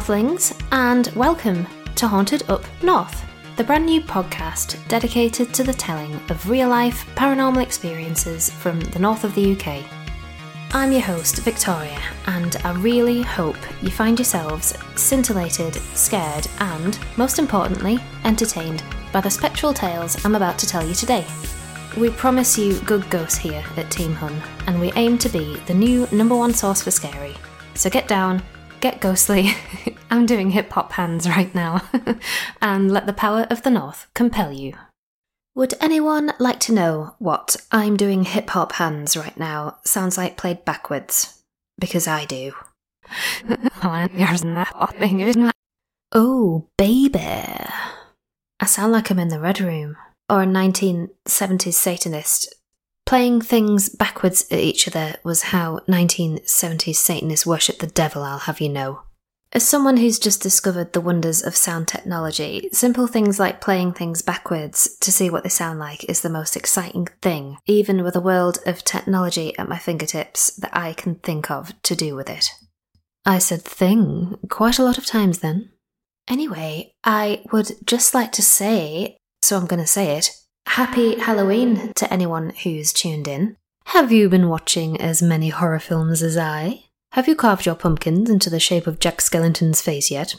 Northlings, and welcome to Haunted Up North, the brand new podcast dedicated to the telling of real life paranormal experiences from the north of the UK. I'm your host, Victoria, and I really hope you find yourselves scintillated, scared, and, most importantly, entertained by the spectral tales I'm about to tell you today. We promise you good ghosts here at Team Hun, and we aim to be the new number one source for scary. So get down, get ghostly. I'm doing hip hop hands right now. and let the power of the North compel you. Would anyone like to know what I'm doing hip hop hands right now sounds like played backwards? Because I do. oh, baby. I sound like I'm in the Red Room or a 1970s Satanist. Playing things backwards at each other was how 1970s Satanists worshipped the devil, I'll have you know. As someone who's just discovered the wonders of sound technology, simple things like playing things backwards to see what they sound like is the most exciting thing, even with a world of technology at my fingertips that I can think of to do with it. I said thing quite a lot of times then. Anyway, I would just like to say so I'm going to say it. Happy Halloween to anyone who's tuned in. Have you been watching as many horror films as I? Have you carved your pumpkins into the shape of Jack Skellington's face yet?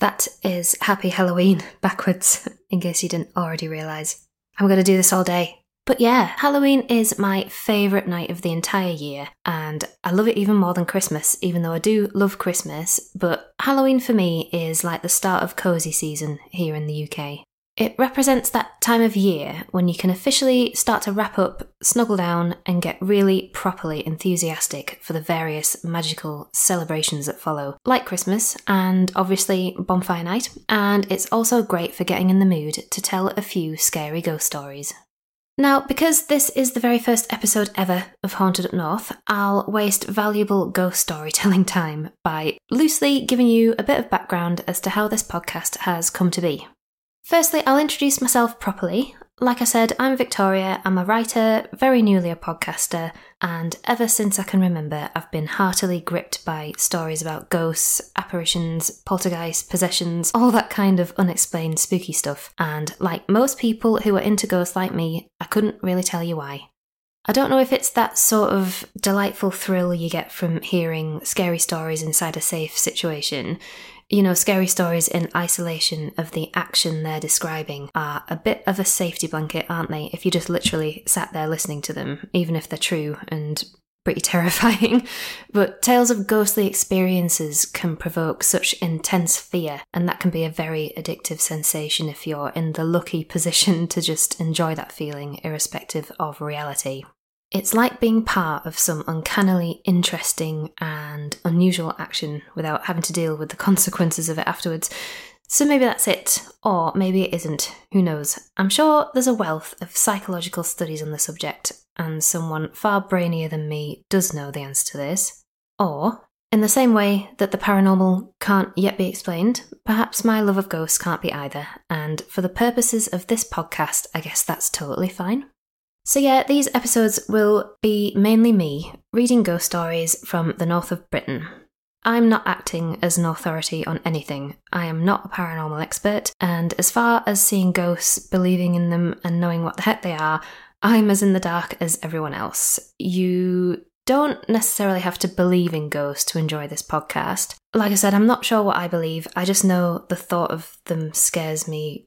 That is Happy Halloween backwards, in case you didn't already realise. I'm going to do this all day. But yeah, Halloween is my favourite night of the entire year, and I love it even more than Christmas, even though I do love Christmas. But Halloween for me is like the start of cosy season here in the UK. It represents that time of year when you can officially start to wrap up, snuggle down, and get really properly enthusiastic for the various magical celebrations that follow, like Christmas and obviously Bonfire Night. And it's also great for getting in the mood to tell a few scary ghost stories. Now, because this is the very first episode ever of Haunted Up North, I'll waste valuable ghost storytelling time by loosely giving you a bit of background as to how this podcast has come to be. Firstly, I'll introduce myself properly. Like I said, I'm Victoria, I'm a writer, very newly a podcaster, and ever since I can remember, I've been heartily gripped by stories about ghosts, apparitions, poltergeists, possessions, all that kind of unexplained spooky stuff. And like most people who are into ghosts like me, I couldn't really tell you why. I don't know if it's that sort of delightful thrill you get from hearing scary stories inside a safe situation you know, scary stories in isolation of the action they're describing are a bit of a safety blanket, aren't they? If you just literally sat there listening to them, even if they're true and pretty terrifying. but tales of ghostly experiences can provoke such intense fear, and that can be a very addictive sensation if you're in the lucky position to just enjoy that feeling, irrespective of reality. It's like being part of some uncannily interesting and unusual action without having to deal with the consequences of it afterwards. So maybe that's it, or maybe it isn't, who knows. I'm sure there's a wealth of psychological studies on the subject, and someone far brainier than me does know the answer to this. Or, in the same way that the paranormal can't yet be explained, perhaps my love of ghosts can't be either, and for the purposes of this podcast, I guess that's totally fine. So, yeah, these episodes will be mainly me reading ghost stories from the north of Britain. I'm not acting as an authority on anything. I am not a paranormal expert, and as far as seeing ghosts, believing in them, and knowing what the heck they are, I'm as in the dark as everyone else. You don't necessarily have to believe in ghosts to enjoy this podcast. Like I said, I'm not sure what I believe, I just know the thought of them scares me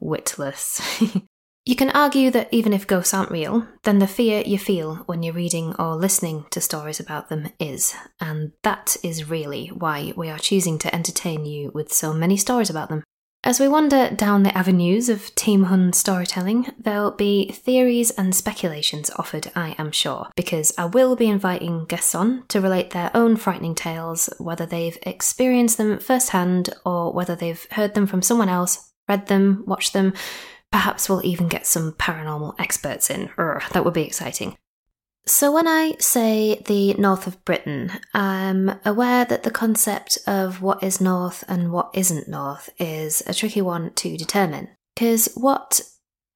witless. You can argue that even if ghosts aren't real, then the fear you feel when you're reading or listening to stories about them is, and that is really why we are choosing to entertain you with so many stories about them. As we wander down the avenues of Team Hun storytelling, there'll be theories and speculations offered, I am sure, because I will be inviting guests on to relate their own frightening tales, whether they've experienced them firsthand or whether they've heard them from someone else, read them, watched them, Perhaps we'll even get some paranormal experts in. Urgh, that would be exciting. So, when I say the north of Britain, I'm aware that the concept of what is north and what isn't north is a tricky one to determine. Because what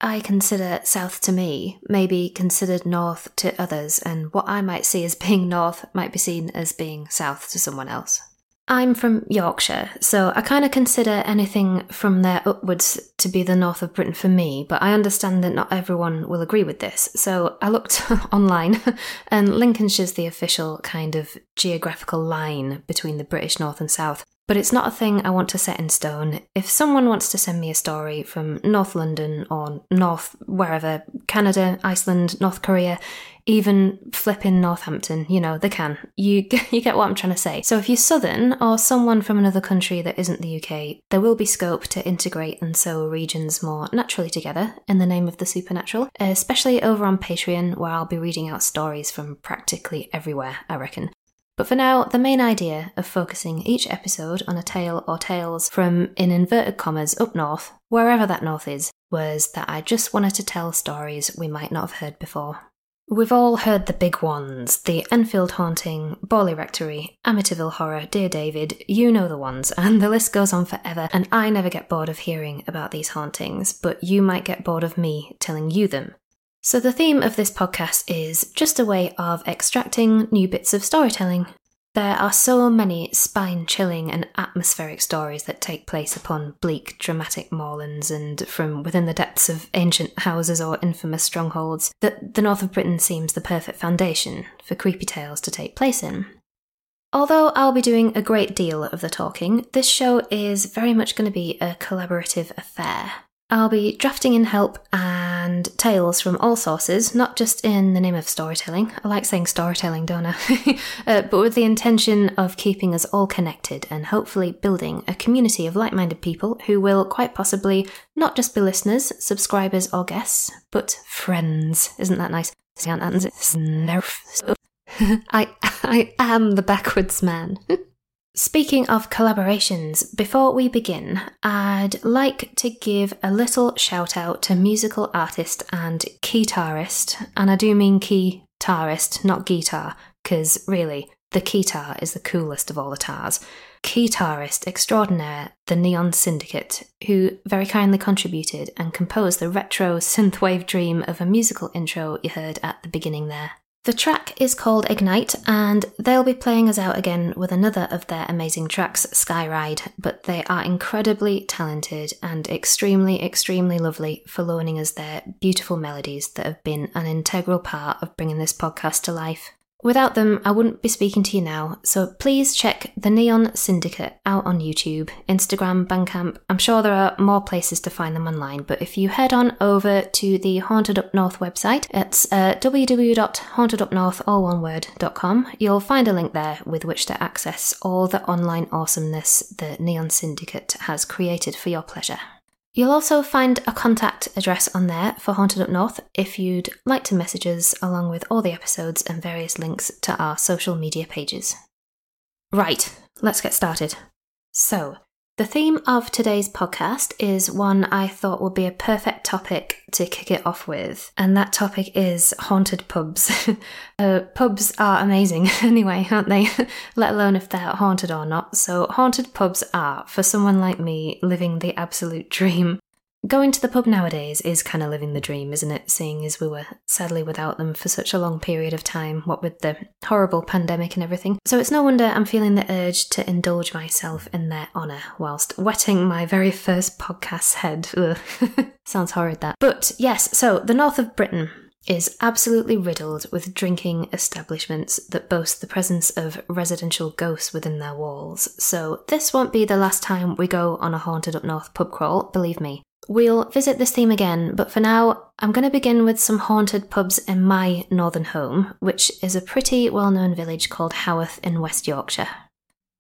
I consider south to me may be considered north to others, and what I might see as being north might be seen as being south to someone else. I'm from Yorkshire, so I kind of consider anything from there upwards to be the north of Britain for me, but I understand that not everyone will agree with this. So I looked online, and Lincolnshire's the official kind of geographical line between the British north and south. But it's not a thing I want to set in stone. If someone wants to send me a story from North London or North wherever, Canada, Iceland, North Korea, even flipping Northampton, you know, they can. You you get what I'm trying to say. So if you're southern or someone from another country that isn't the UK, there will be scope to integrate and sew regions more naturally together in the name of the supernatural, especially over on Patreon where I'll be reading out stories from practically everywhere, I reckon. But for now, the main idea of focusing each episode on a tale or tales from, in inverted commas, up north, wherever that north is, was that I just wanted to tell stories we might not have heard before. We've all heard the big ones the Enfield Haunting, Borley Rectory, Amityville Horror, Dear David, you know the ones, and the list goes on forever. And I never get bored of hearing about these hauntings, but you might get bored of me telling you them. So, the theme of this podcast is just a way of extracting new bits of storytelling. There are so many spine chilling and atmospheric stories that take place upon bleak, dramatic moorlands and from within the depths of ancient houses or infamous strongholds that the north of Britain seems the perfect foundation for creepy tales to take place in. Although I'll be doing a great deal of the talking, this show is very much going to be a collaborative affair. I'll be drafting in help and tales from all sources, not just in the name of storytelling. I like saying storytelling, don't I? uh, but with the intention of keeping us all connected and hopefully building a community of like minded people who will quite possibly not just be listeners, subscribers, or guests, but friends. Isn't that nice? I, I am the backwards man. Speaking of collaborations, before we begin, I'd like to give a little shout out to musical artist and keytarist, and I do mean keytarist, not guitar, because really, the keytar is the coolest of all the tars. Keytarist extraordinaire, the Neon Syndicate, who very kindly contributed and composed the retro synthwave dream of a musical intro you heard at the beginning there. The track is called Ignite, and they'll be playing us out again with another of their amazing tracks, Skyride. But they are incredibly talented and extremely, extremely lovely for loaning us their beautiful melodies that have been an integral part of bringing this podcast to life. Without them, I wouldn't be speaking to you now, so please check the Neon Syndicate out on YouTube, Instagram, Bandcamp. I'm sure there are more places to find them online, but if you head on over to the Haunted Up North website, it's uh, www.hauntedupnorth, you'll find a link there with which to access all the online awesomeness the Neon Syndicate has created for your pleasure. You'll also find a contact address on there for Haunted Up North if you'd like to message us, along with all the episodes and various links to our social media pages. Right, let's get started. So, the theme of today's podcast is one I thought would be a perfect topic to kick it off with, and that topic is haunted pubs. uh, pubs are amazing anyway, aren't they? Let alone if they're haunted or not. So, haunted pubs are, for someone like me, living the absolute dream. Going to the pub nowadays is kind of living the dream, isn't it? Seeing as we were sadly without them for such a long period of time, what with the horrible pandemic and everything. So it's no wonder I'm feeling the urge to indulge myself in their honour whilst wetting my very first podcast's head. Sounds horrid that. But yes, so the north of Britain is absolutely riddled with drinking establishments that boast the presence of residential ghosts within their walls. So this won't be the last time we go on a haunted up north pub crawl, believe me. We'll visit this theme again, but for now, I'm going to begin with some haunted pubs in my northern home, which is a pretty well known village called Haworth in West Yorkshire.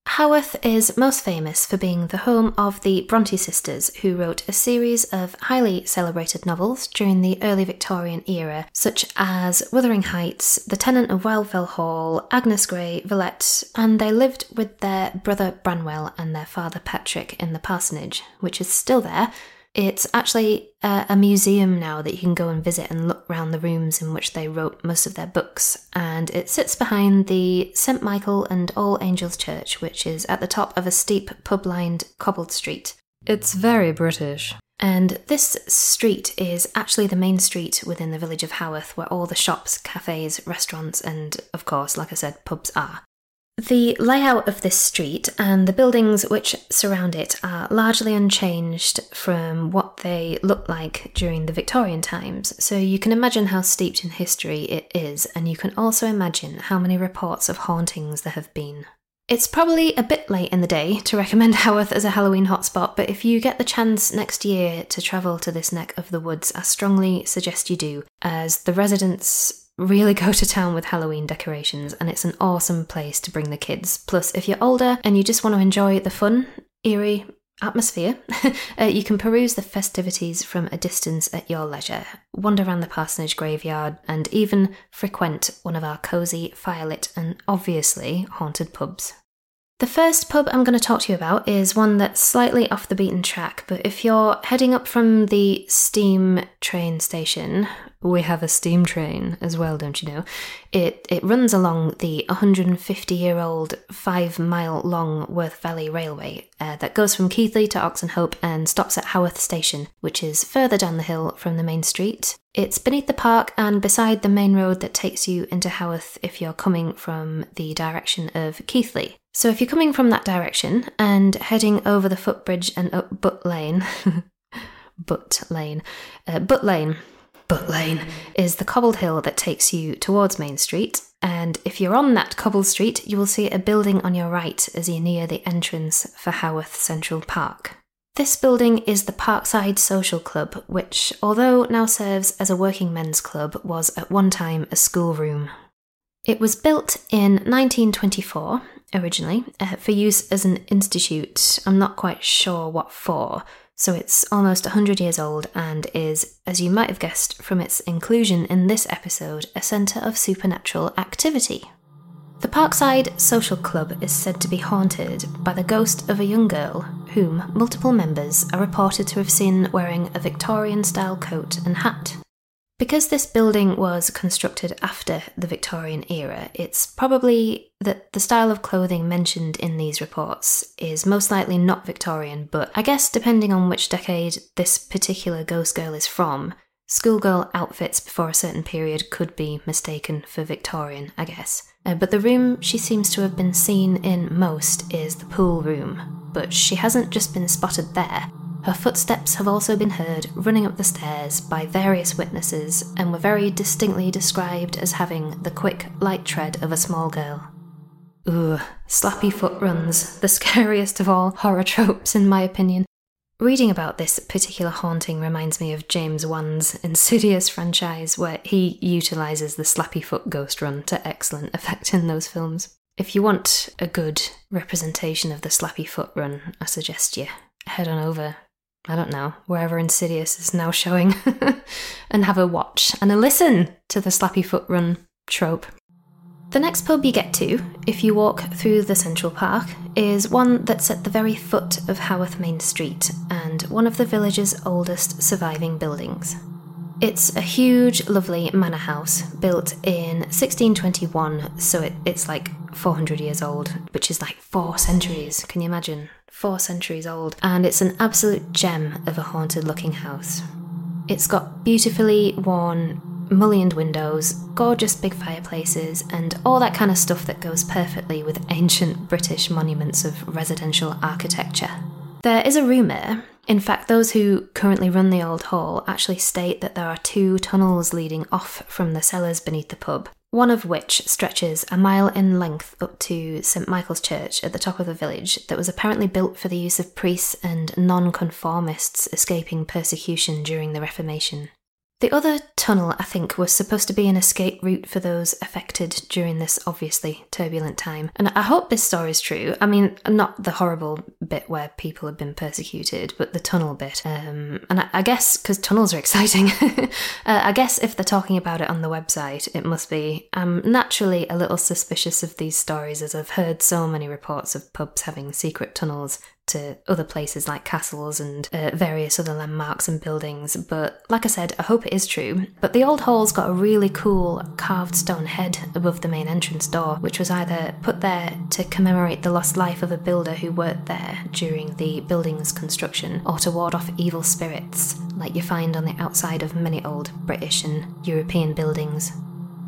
Haworth is most famous for being the home of the Bronte sisters, who wrote a series of highly celebrated novels during the early Victorian era, such as Wuthering Heights, The Tenant of Wildfell Hall, Agnes Grey, Villette, and they lived with their brother Branwell and their father Patrick in the parsonage, which is still there it's actually a, a, museum now that you can go and visit and look around the rooms in which they wrote most of their books. And it sits behind the St. Michael and All Angels Church, which is at the top of a steep pub lined cobbled street. It's very British. And this street is actually the main street within the village of Haworth where all the shops, cafes, restaurants, and of course, like I said, pubs are. The layout of this street and the buildings which surround it are largely unchanged from what they looked like during the Victorian times, so you can imagine how steeped in history it is, and you can also imagine how many reports of hauntings there have been. It's probably a bit late in the day to recommend Haworth as a Halloween hotspot, but if you get the chance next year to travel to this neck of the woods, I strongly suggest you do, as the residents really go to town with Halloween decorations, and it's an awesome place to bring the kids. Plus, if you're older and you just want to enjoy the fun, eerie atmosphere, uh, you can peruse the festivities from a distance at your leisure, wander around the parsonage graveyard, and even frequent one of our cosy, firelit, and obviously haunted pubs. The first pub I'm going to talk to you about is one that's slightly off the beaten track, but if you're heading up from the steam train station, we have a steam train as well, don't you know? It it runs along the 150 year old, five mile long Worth Valley Railway uh, that goes from Keighley to Oxenhope and stops at Haworth Station, which is further down the hill from the main street. It's beneath the park and beside the main road that takes you into Haworth if you're coming from the direction of Keighley. So if you're coming from that direction and heading over the footbridge and up Butt Lane, Butt Lane, uh, Butt Lane, Butt Lane is the cobbled hill that takes you towards Main Street. And if you're on that cobbled street, you will see a building on your right as you near the entrance for Haworth Central Park. This building is the Parkside Social Club, which, although now serves as a working men's club, was at one time a schoolroom. It was built in 1924 originally uh, for use as an institute. I'm not quite sure what for. So it's almost 100 years old and is, as you might have guessed from its inclusion in this episode, a centre of supernatural activity. The Parkside Social Club is said to be haunted by the ghost of a young girl whom multiple members are reported to have seen wearing a Victorian style coat and hat. Because this building was constructed after the Victorian era, it's probably that the style of clothing mentioned in these reports is most likely not Victorian, but I guess depending on which decade this particular ghost girl is from, schoolgirl outfits before a certain period could be mistaken for Victorian, I guess. Uh, but the room she seems to have been seen in most is the pool room, but she hasn't just been spotted there. Her footsteps have also been heard running up the stairs by various witnesses and were very distinctly described as having the quick, light tread of a small girl. Ugh, slappy foot runs, the scariest of all horror tropes, in my opinion. Reading about this particular haunting reminds me of James Wan's Insidious franchise, where he utilises the slappy foot ghost run to excellent effect in those films. If you want a good representation of the slappy foot run, I suggest you head on over I don't know, wherever Insidious is now showing, and have a watch and a listen to the slappy foot run trope. The next pub you get to, if you walk through the Central Park, is one that's at the very foot of Haworth Main Street and one of the village's oldest surviving buildings. It's a huge, lovely manor house built in 1621, so it, it's like 400 years old, which is like four centuries. Can you imagine? four centuries old, and it's an absolute gem of a haunted looking house. It's got beautifully worn, mullioned windows, gorgeous big fireplaces, and all that kind of stuff that goes perfectly with ancient British monuments of residential architecture. There is a rumour, in fact, those who currently run the old hall actually state that there are two tunnels leading off from the cellars beneath the pub, one of which stretches a mile in length up to St Michael's Church at the top of the village, that was apparently built for the use of priests and nonconformists escaping persecution during the Reformation. The other tunnel, I think, was supposed to be an escape route for those affected during this obviously turbulent time. And I hope this story is true. I mean, not the horrible bit where people have been persecuted, but the tunnel bit. Um, and I, I guess, because tunnels are exciting, uh, I guess if they're talking about it on the website, it must be. I'm naturally a little suspicious of these stories as I've heard so many reports of pubs having secret tunnels to other places like castles and uh, various other landmarks and buildings. But like I said, I hope it is true. But the old hall's got a really cool carved stone head above the main entrance door, which was either put there to commemorate the lost life of a builder who worked there during the building's construction, or to ward off evil spirits, like you find on the outside of many old British and European buildings.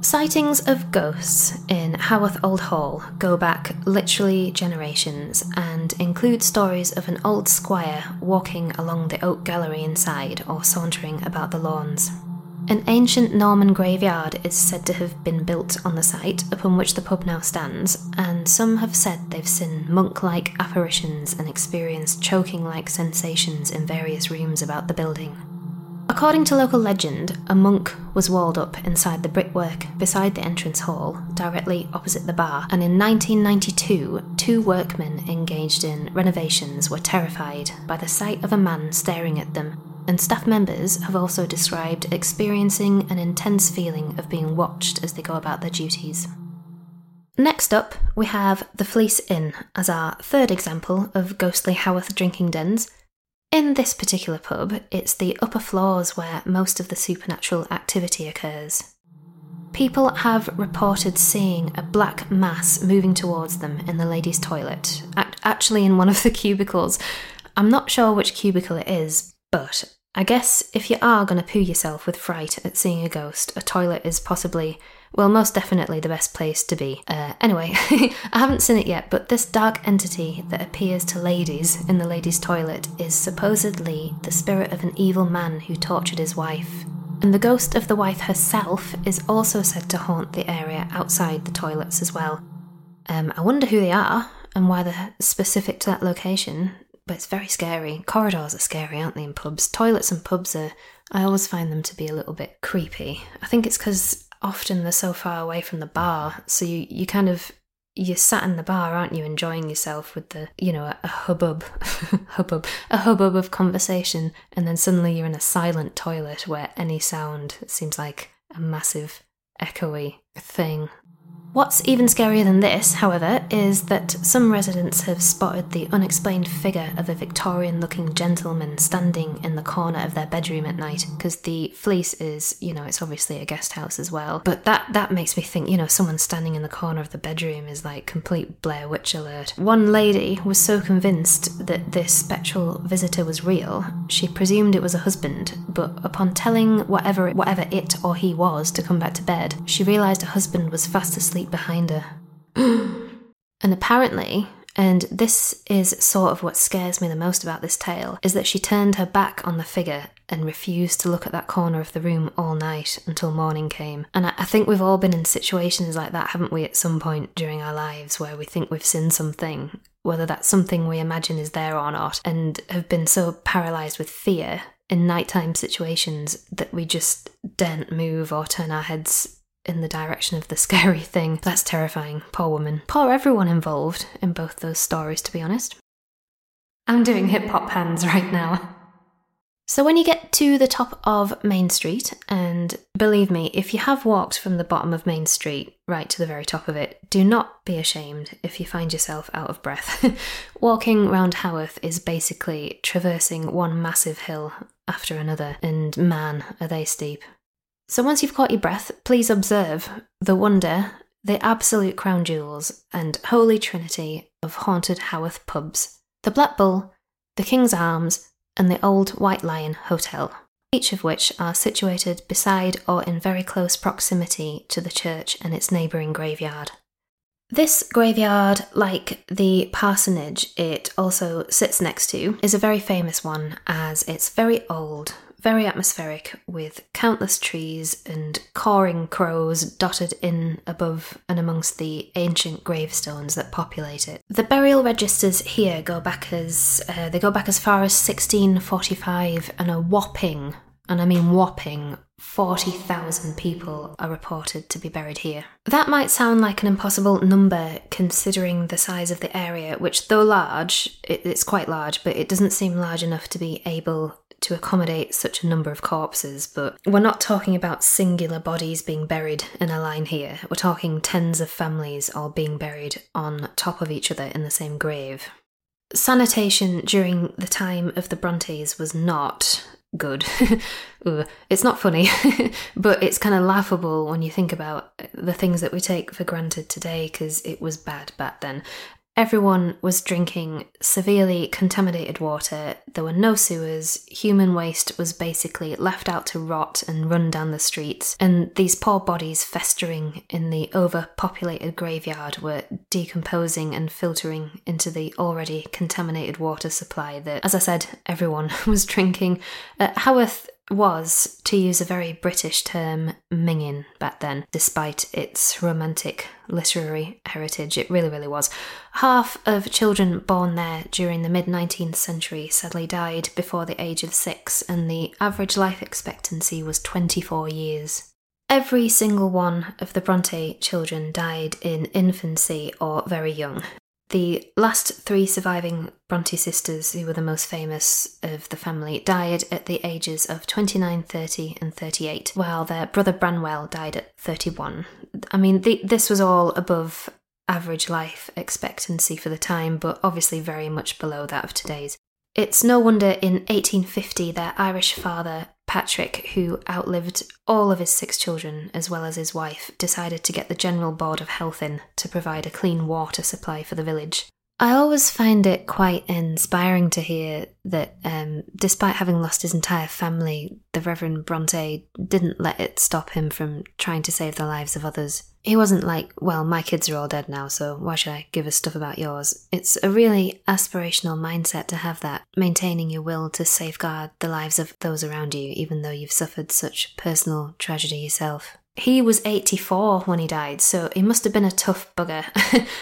Sightings of ghosts in Haworth Old Hall go back literally generations and include stories of an old squire walking along the oak gallery inside or sauntering about the lawns. An ancient Norman graveyard is said to have been built on the site upon which the pub now stands, and some have said they've seen monk like apparitions and experienced choking like sensations in various rooms about the building. According to local legend, a monk was walled up inside the brickwork beside the entrance hall, directly opposite the bar, and in 1992, two workmen engaged in renovations were terrified by the sight of a man staring at them, and staff members have also described experiencing an intense feeling of being watched as they go about their duties. Next up, we have the Fleece Inn as our third example of ghostly Haworth drinking dens. In this particular pub, it's the upper floors where most of the supernatural activity occurs. People have reported seeing a black mass moving towards them in the ladies' toilet, actually in one of the cubicles. I'm not sure which cubicle it is, but I guess if you are going to poo yourself with fright at seeing a ghost, a toilet is possibly well, most definitely the best place to be. Uh, anyway, I haven't seen it yet, but this dark entity that appears to ladies in the ladies' toilet is supposedly the spirit of an evil man who tortured his wife. And the ghost of the wife herself is also said to haunt the area outside the toilets as well. Um, I wonder who they are and why they're specific to that location, but it's very scary. Corridors are scary, aren't they, in pubs? Toilets and pubs are, I always find them to be a little bit creepy. I think it's because often they're so far away from the bar, so you, you kind of you're sat in the bar, aren't you, enjoying yourself with the, you know, a, a hubbub, hubbub, a hubbub of conversation, and then suddenly you're in a silent toilet where any sound seems like a massive, echoey thing. What's even scarier than this, however, is that some residents have spotted the unexplained figure of a Victorian looking gentleman standing in the corner of their bedroom at night, because the fleece is, you know, it's obviously a guest house as well. But that, that makes me think, you know, someone standing in the corner of the bedroom is like complete Blair Witch alert. One lady was so convinced that this spectral visitor was real, she presumed it was a husband, but upon telling whatever, whatever it or he was to come back to bed, she realised her husband was fast asleep behind her. and apparently, and this is sort of what scares me the most about this tale, is that she turned her back on the figure and refused to look at that corner of the room all night until morning came. And I, think we've all been in situations like that, haven't we, at some point during our lives where we think we've seen something, whether that's something we imagine is there or not, and have been so paralysed with fear in nighttime situations that we just daren't move or turn our heads in the direction of the scary thing. That's terrifying. Poor woman. Poor everyone involved in both those stories, to be honest. I'm doing hip hop hands right now. So, when you get to the top of Main Street, and believe me, if you have walked from the bottom of Main Street right to the very top of it, do not be ashamed if you find yourself out of breath. Walking round Haworth is basically traversing one massive hill after another, and man, are they steep. So once you've caught your breath, please observe the wonder, the absolute crown jewels, and holy trinity of haunted Haworth pubs the Black Bull, the King's Arms, and the Old White Lion Hotel, each of which are situated beside or in very close proximity to the church and its neighbouring graveyard. This graveyard, like the parsonage it also sits next to, is a very famous one as it's very old, very atmospheric with countless trees and cawing crows dotted in above and amongst the ancient gravestones that populate it. The burial registers here go back as uh, they go back as far as 1645 and a whopping and I mean whopping 40,000 people are reported to be buried here. That might sound like an impossible number considering the size of the area, which, though large, it's quite large, but it doesn't seem large enough to be able to accommodate such a number of corpses, but we're not talking about singular bodies being buried in a line here. We're talking tens of families all being buried on top of each other in the same grave. Sanitation during the time of the Brontes was not good. it's not funny, but it's kind of laughable when you think about the things that we take for granted today because it was bad back then. Everyone was drinking severely contaminated water. There were no sewers. Human waste was basically left out to rot and run down the streets. And these poor bodies festering in the overpopulated graveyard were decomposing and filtering into the already contaminated water supply that, as I said, everyone was drinking. Uh, Haworth was, to use a very British term, minging back then, despite its romantic literary heritage. It really, really was. Half of children born there during the mid 19th century sadly died before the age of six, and the average life expectancy was 24 years. Every single one of the Bronte children died in infancy or very young, the last three surviving Bronte sisters, who were the most famous of the family, died at the ages of 29, 30, and 38, while their brother Branwell died at 31. I mean, the, this was all above average life expectancy for the time, but obviously very much below that of today's. It's no wonder in 1850 their Irish father, Patrick, who outlived all of his six children as well as his wife, decided to get the General Board of Health in to provide a clean water supply for the village. I always find it quite inspiring to hear that, um, despite having lost his entire family, the Reverend Bronte didn't let it stop him from trying to save the lives of others he wasn't like, well, my kids are all dead now, so why should I give a stuff about yours? It's a really aspirational mindset to have that, maintaining your will to safeguard the lives of those around you, even though you've suffered such personal tragedy yourself. He was 84 when he died, so he must have been a tough bugger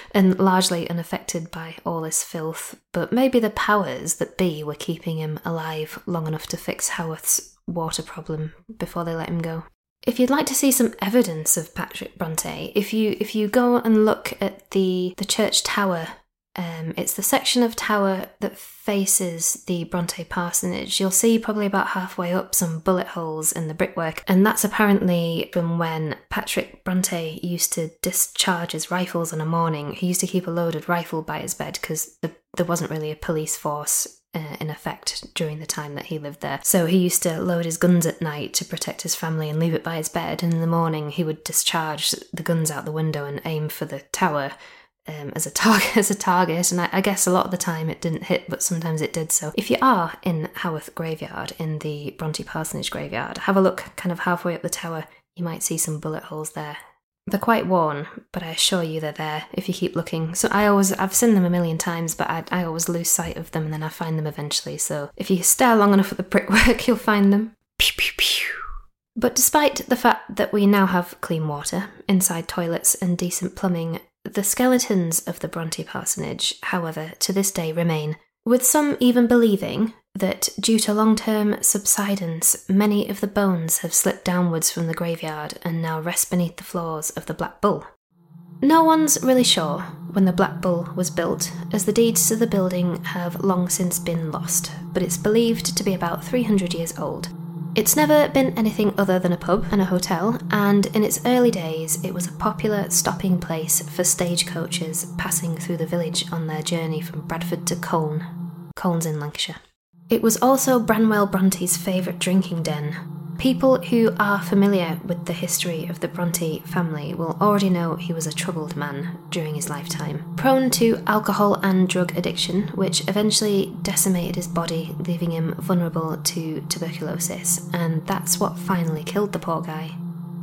and largely unaffected by all this filth. But maybe the powers that be were keeping him alive long enough to fix Haworth's water problem before they let him go. If you'd like to see some evidence of Patrick Bronte, if you if you go and look at the the church tower, um, it's the section of tower that faces the Bronte parsonage. You'll see probably about halfway up some bullet holes in the brickwork, and that's apparently from when Patrick Bronte used to discharge his rifles in a morning. He used to keep a loaded rifle by his bed because the, there wasn't really a police force uh, in effect during the time that he lived there. So he used to load his guns at night to protect his family and leave it by his bed. And in the morning, he would discharge the guns out the window and aim for the tower. Um, as a target, as a target, and I, I, guess a lot of the time it didn't hit, but sometimes it did. So, if you are in Haworth Graveyard, in the Bronte Parsonage Graveyard, have a look kind of halfway up the tower. You might see some bullet holes there. They're quite worn, but I assure you they're there if you keep looking. So I always, I've seen them a million times, but I, I always lose sight of them and then I find them eventually. So if you stare long enough at the brickwork, you'll find them. Pew, pew, pew. But despite the fact that we now have clean water, inside toilets, and decent plumbing, the skeletons of the Bronte parsonage, however, to this day remain, with some even believing that due to long term subsidence, many of the bones have slipped downwards from the graveyard and now rest beneath the floors of the Black Bull. No one's really sure when the Black Bull was built, as the deeds to the building have long since been lost, but it's believed to be about 300 years old. It's never been anything other than a pub and a hotel, and in its early days, it was a popular stopping place for stagecoaches passing through the village on their journey from Bradford to Colne. Colne's in Lancashire. It was also Branwell Bronte's favourite drinking den. People who are familiar with the history of the Bronte family will already know he was a troubled man during his lifetime, prone to alcohol and drug addiction, which eventually decimated his body, leaving him vulnerable to tuberculosis, and that's what finally killed the poor guy.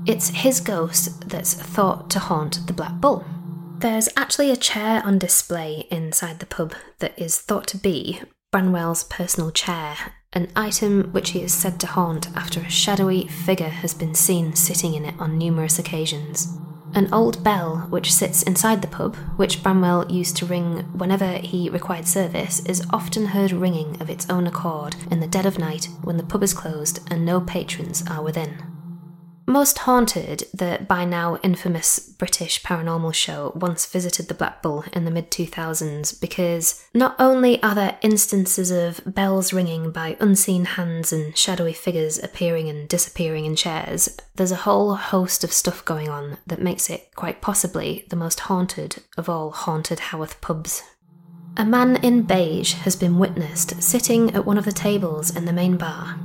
It's his ghost that's thought to haunt the Black Bull. There's actually a chair on display inside the pub that is thought to be Branwell's personal chair, an item which he is said to haunt after a shadowy figure has been seen sitting in it on numerous occasions. An old bell which sits inside the pub, which Branwell used to ring whenever he required service, is often heard ringing of its own accord in the dead of night when the pub is closed and no patrons are within. Most Haunted, the by now infamous British paranormal show, once visited the Black Bull in the mid 2000s because not only are there instances of bells ringing by unseen hands and shadowy figures appearing and disappearing in chairs, there's a whole host of stuff going on that makes it quite possibly the most haunted of all haunted Haworth pubs A man in beige has been witnessed sitting at one of the tables in the main bar.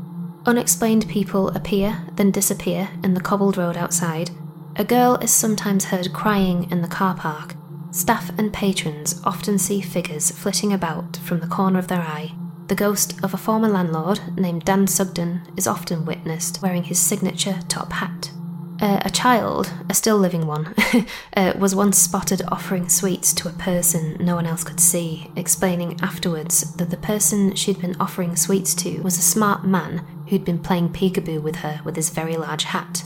Unexplained people appear, then disappear in the cobbled road outside. A girl is sometimes heard crying in the car park. Staff and patrons often see figures flitting about from the corner of their eye. The ghost of a former landlord named Dan Sugden is often witnessed wearing his signature top hat. Uh, a child, a still living one, uh, was once spotted offering sweets to a person no one else could see, explaining afterwards that the person she'd been offering sweets to was a smart man who'd been playing peekaboo with her with his very large hat.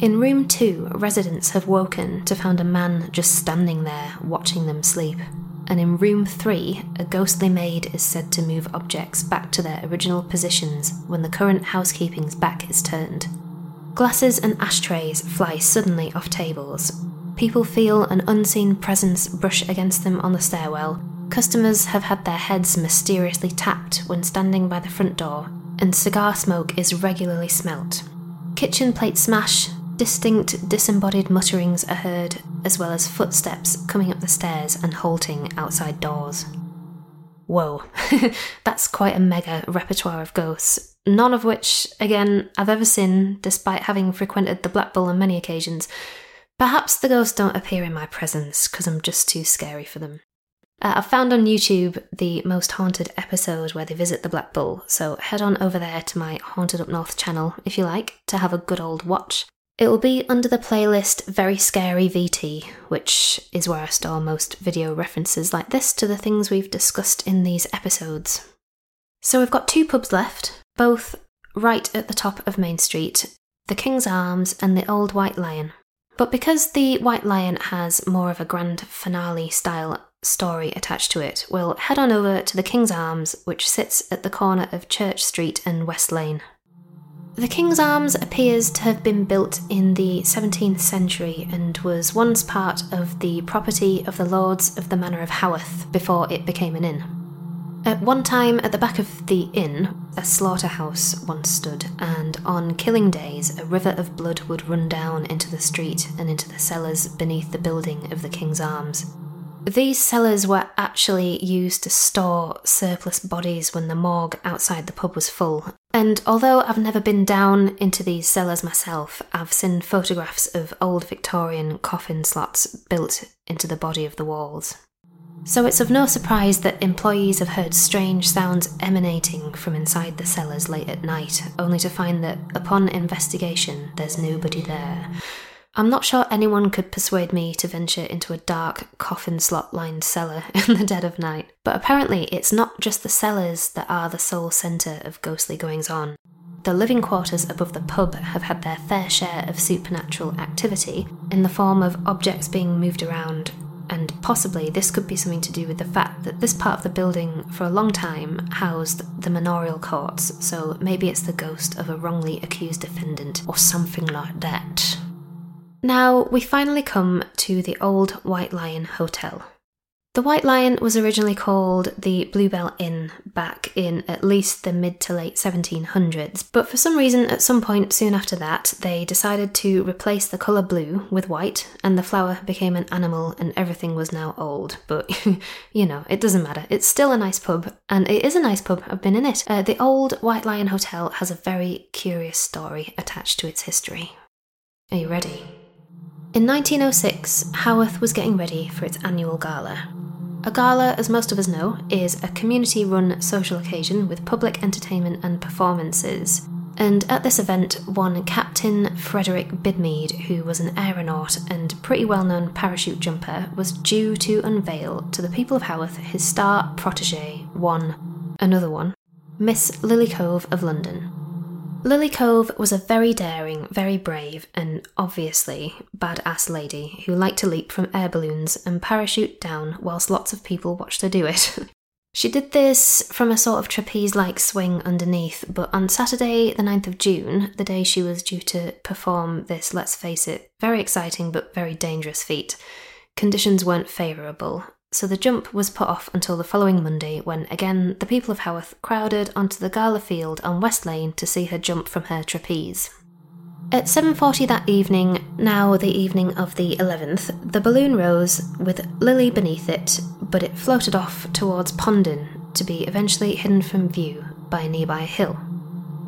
In room two, residents have woken to find a man just standing there watching them sleep. And in room three, a ghostly maid is said to move objects back to their original positions when the current housekeeping's back is turned. Glasses and ashtrays fly suddenly off tables. People feel an unseen presence brush against them on the stairwell. Customers have had their heads mysteriously tapped when standing by the front door, and cigar smoke is regularly smelt. Kitchen plate smash, distinct disembodied mutterings are heard, as well as footsteps coming up the stairs and halting outside doors. Whoa, that's quite a mega repertoire of ghosts, none of which, again, I've ever seen, despite having frequented the Black Bull on many occasions. Perhaps the ghosts don't appear in my presence because I'm just too scary for them. Uh, I've found on YouTube the most haunted episode where they visit the Black Bull, so head on over there to my Haunted Up North channel if you like to have a good old watch. It will be under the playlist Very Scary VT, which is where I store most video references like this to the things we've discussed in these episodes. So we've got two pubs left, both right at the top of Main Street the King's Arms and the Old White Lion. But because the White Lion has more of a grand finale style story attached to it, we'll head on over to the King's Arms, which sits at the corner of Church Street and West Lane. The King's Arms appears to have been built in the 17th century and was once part of the property of the Lords of the Manor of Haworth before it became an inn. At one time, at the back of the inn, a slaughterhouse once stood, and on killing days, a river of blood would run down into the street and into the cellars beneath the building of the King's Arms. These cellars were actually used to store surplus bodies when the morgue outside the pub was full. And although I've never been down into these cellars myself, I've seen photographs of old Victorian coffin slots built into the body of the walls. So it's of no surprise that employees have heard strange sounds emanating from inside the cellars late at night, only to find that upon investigation, there's nobody there. I'm not sure anyone could persuade me to venture into a dark, coffin slot lined cellar in the dead of night, but apparently it's not just the cellars that are the sole centre of ghostly goings on. The living quarters above the pub have had their fair share of supernatural activity in the form of objects being moved around, and possibly this could be something to do with the fact that this part of the building for a long time housed the manorial courts, so maybe it's the ghost of a wrongly accused defendant or something like that. Now, we finally come to the old White Lion Hotel. The White Lion was originally called the Bluebell Inn back in at least the mid to late 1700s, but for some reason, at some point soon after that, they decided to replace the colour blue with white, and the flower became an animal, and everything was now old. But, you know, it doesn't matter. It's still a nice pub, and it is a nice pub. I've been in it. Uh, the old White Lion Hotel has a very curious story attached to its history. Are you ready? In 1906, Haworth was getting ready for its annual gala. A gala, as most of us know, is a community run social occasion with public entertainment and performances. And at this event, one Captain Frederick Bidmead, who was an aeronaut and pretty well known parachute jumper, was due to unveil to the people of Haworth his star protege, one, another one, Miss Lily Cove of London. Lily Cove was a very daring, very brave, and obviously badass lady who liked to leap from air balloons and parachute down whilst lots of people watched her do it. she did this from a sort of trapeze like swing underneath, but on Saturday, the 9th of June, the day she was due to perform this, let's face it, very exciting but very dangerous feat, conditions weren't favourable, so the jump was put off until the following Monday when again the people of Haworth crowded onto the gala field on West Lane to see her jump from her trapeze. At 7:40 that evening, now the evening of the 11th, the balloon rose with Lily beneath it, but it floated off towards Ponden to be eventually hidden from view by a nearby hill.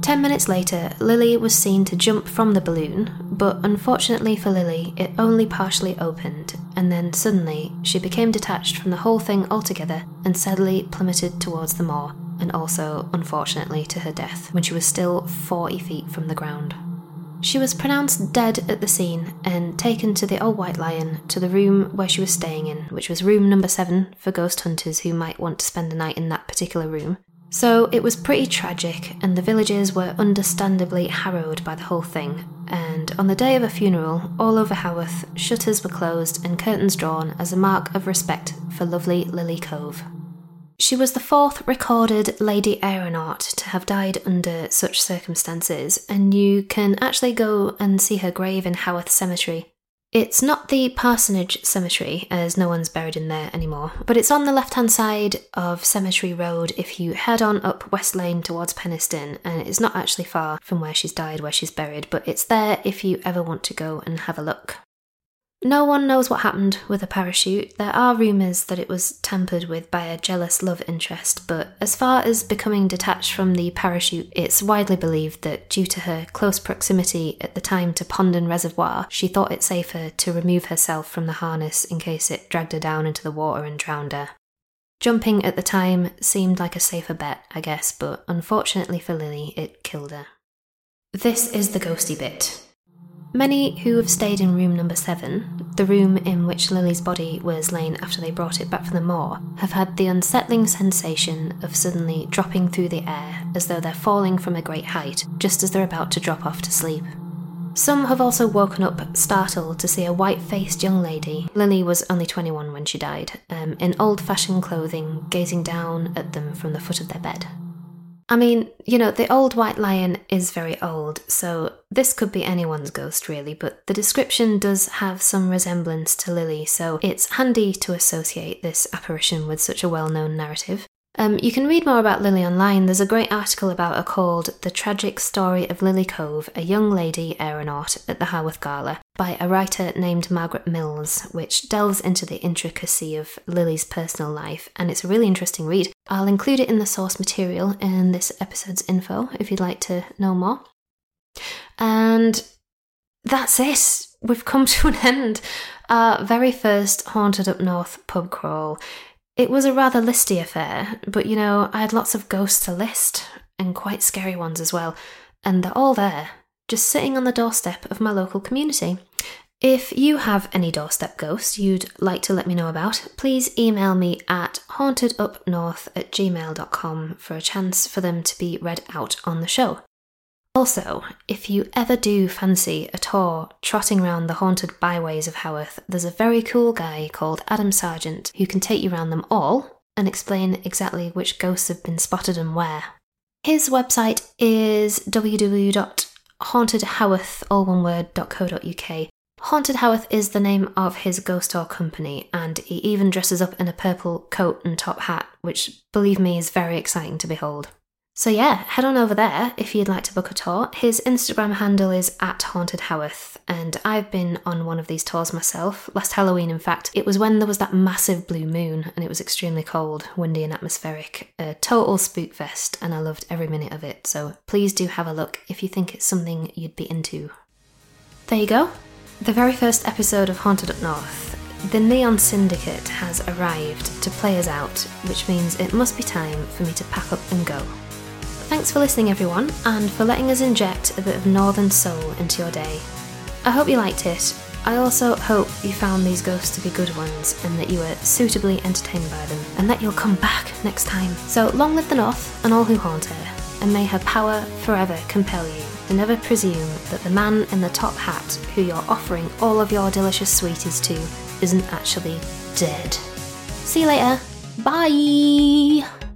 Ten minutes later, Lily was seen to jump from the balloon, but unfortunately for Lily, it only partially opened, and then suddenly she became detached from the whole thing altogether and sadly plummeted towards the moor, and also, unfortunately, to her death when she was still 40 feet from the ground. She was pronounced dead at the scene and taken to the Old White Lion to the room where she was staying in, which was room number seven for ghost hunters who might want to spend the night in that particular room. So it was pretty tragic, and the villagers were understandably harrowed by the whole thing. And on the day of a funeral, all over Haworth, shutters were closed and curtains drawn as a mark of respect for lovely Lily Cove. She was the fourth recorded lady aeronaut to have died under such circumstances, and you can actually go and see her grave in Haworth Cemetery it's not the parsonage cemetery, as no one's buried in there anymore, but it's on the left hand side of Cemetery Road if you head on up West Lane towards Penistone, and it's not actually far from where she's died, where she's buried, but it's there if you ever want to go and have a look. No one knows what happened with the parachute. There are rumours that it was tampered with by a jealous love interest, but as far as becoming detached from the parachute, it's widely believed that due to her close proximity at the time to Ponden Reservoir, she thought it safer to remove herself from the harness in case it dragged her down into the water and drowned her. Jumping at the time seemed like a safer bet, I guess, but unfortunately for Lily, it killed her. This is the ghosty bit. Many who have stayed in room number seven, the room in which Lily's body was lain after they brought it back from the moor, have had the unsettling sensation of suddenly dropping through the air as though they're falling from a great height, just as they're about to drop off to sleep. Some have also woken up startled to see a white faced young lady, Lily was only 21 when she died, um, in old fashioned clothing, gazing down at them from the foot of their bed. I mean, you know, the old white lion is very old, so this could be anyone's ghost really, but the description does have some resemblance to Lily, so it's handy to associate this apparition with such a well known narrative. Um, you can read more about Lily online. There's a great article about her called The Tragic Story of Lily Cove, a Young Lady Aeronaut at the Haworth Gala by a writer named Margaret Mills, which delves into the intricacy of Lily's personal life, and it's a really interesting read. I'll include it in the source material in this episode's info if you'd like to know more. And that's it. We've come to an end. Our very first Haunted Up North pub crawl. It was a rather listy affair, but you know, I had lots of ghosts to list, and quite scary ones as well, and they're all there, just sitting on the doorstep of my local community. If you have any doorstep ghosts you'd like to let me know about, please email me at hauntedupnorth at gmail.com for a chance for them to be read out on the show. Also, if you ever do fancy a tour trotting around the haunted byways of Haworth, there's a very cool guy called Adam Sargent who can take you around them all and explain exactly which ghosts have been spotted and where. His website is www.hauntedhaworth, Haunted Haworth is the name of his ghost tour company, and he even dresses up in a purple coat and top hat, which, believe me, is very exciting to behold. So yeah, head on over there if you'd like to book a tour. His Instagram handle is at Haunted Haworth, and I've been on one of these tours myself. Last Halloween, in fact, it was when there was that massive blue moon and it was extremely cold, windy, and atmospheric. A total spook fest, and I loved every minute of it. So please do have a look if you think it's something you'd be into. There you go. The very first episode of Haunted Up North. The Neon Syndicate has arrived to play us out, which means it must be time for me to pack up and go. Thanks for listening, everyone, and for letting us inject a bit of Northern Soul into your day. I hope you liked it. I also hope you found these ghosts to be good ones and that you were suitably entertained by them, and that you'll come back next time. So, long live the North and all who haunt her, and may her power forever compel you to never presume that the man in the top hat who you're offering all of your delicious sweeties to isn't actually dead. See you later. Bye!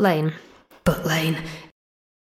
Lane. Butt Lane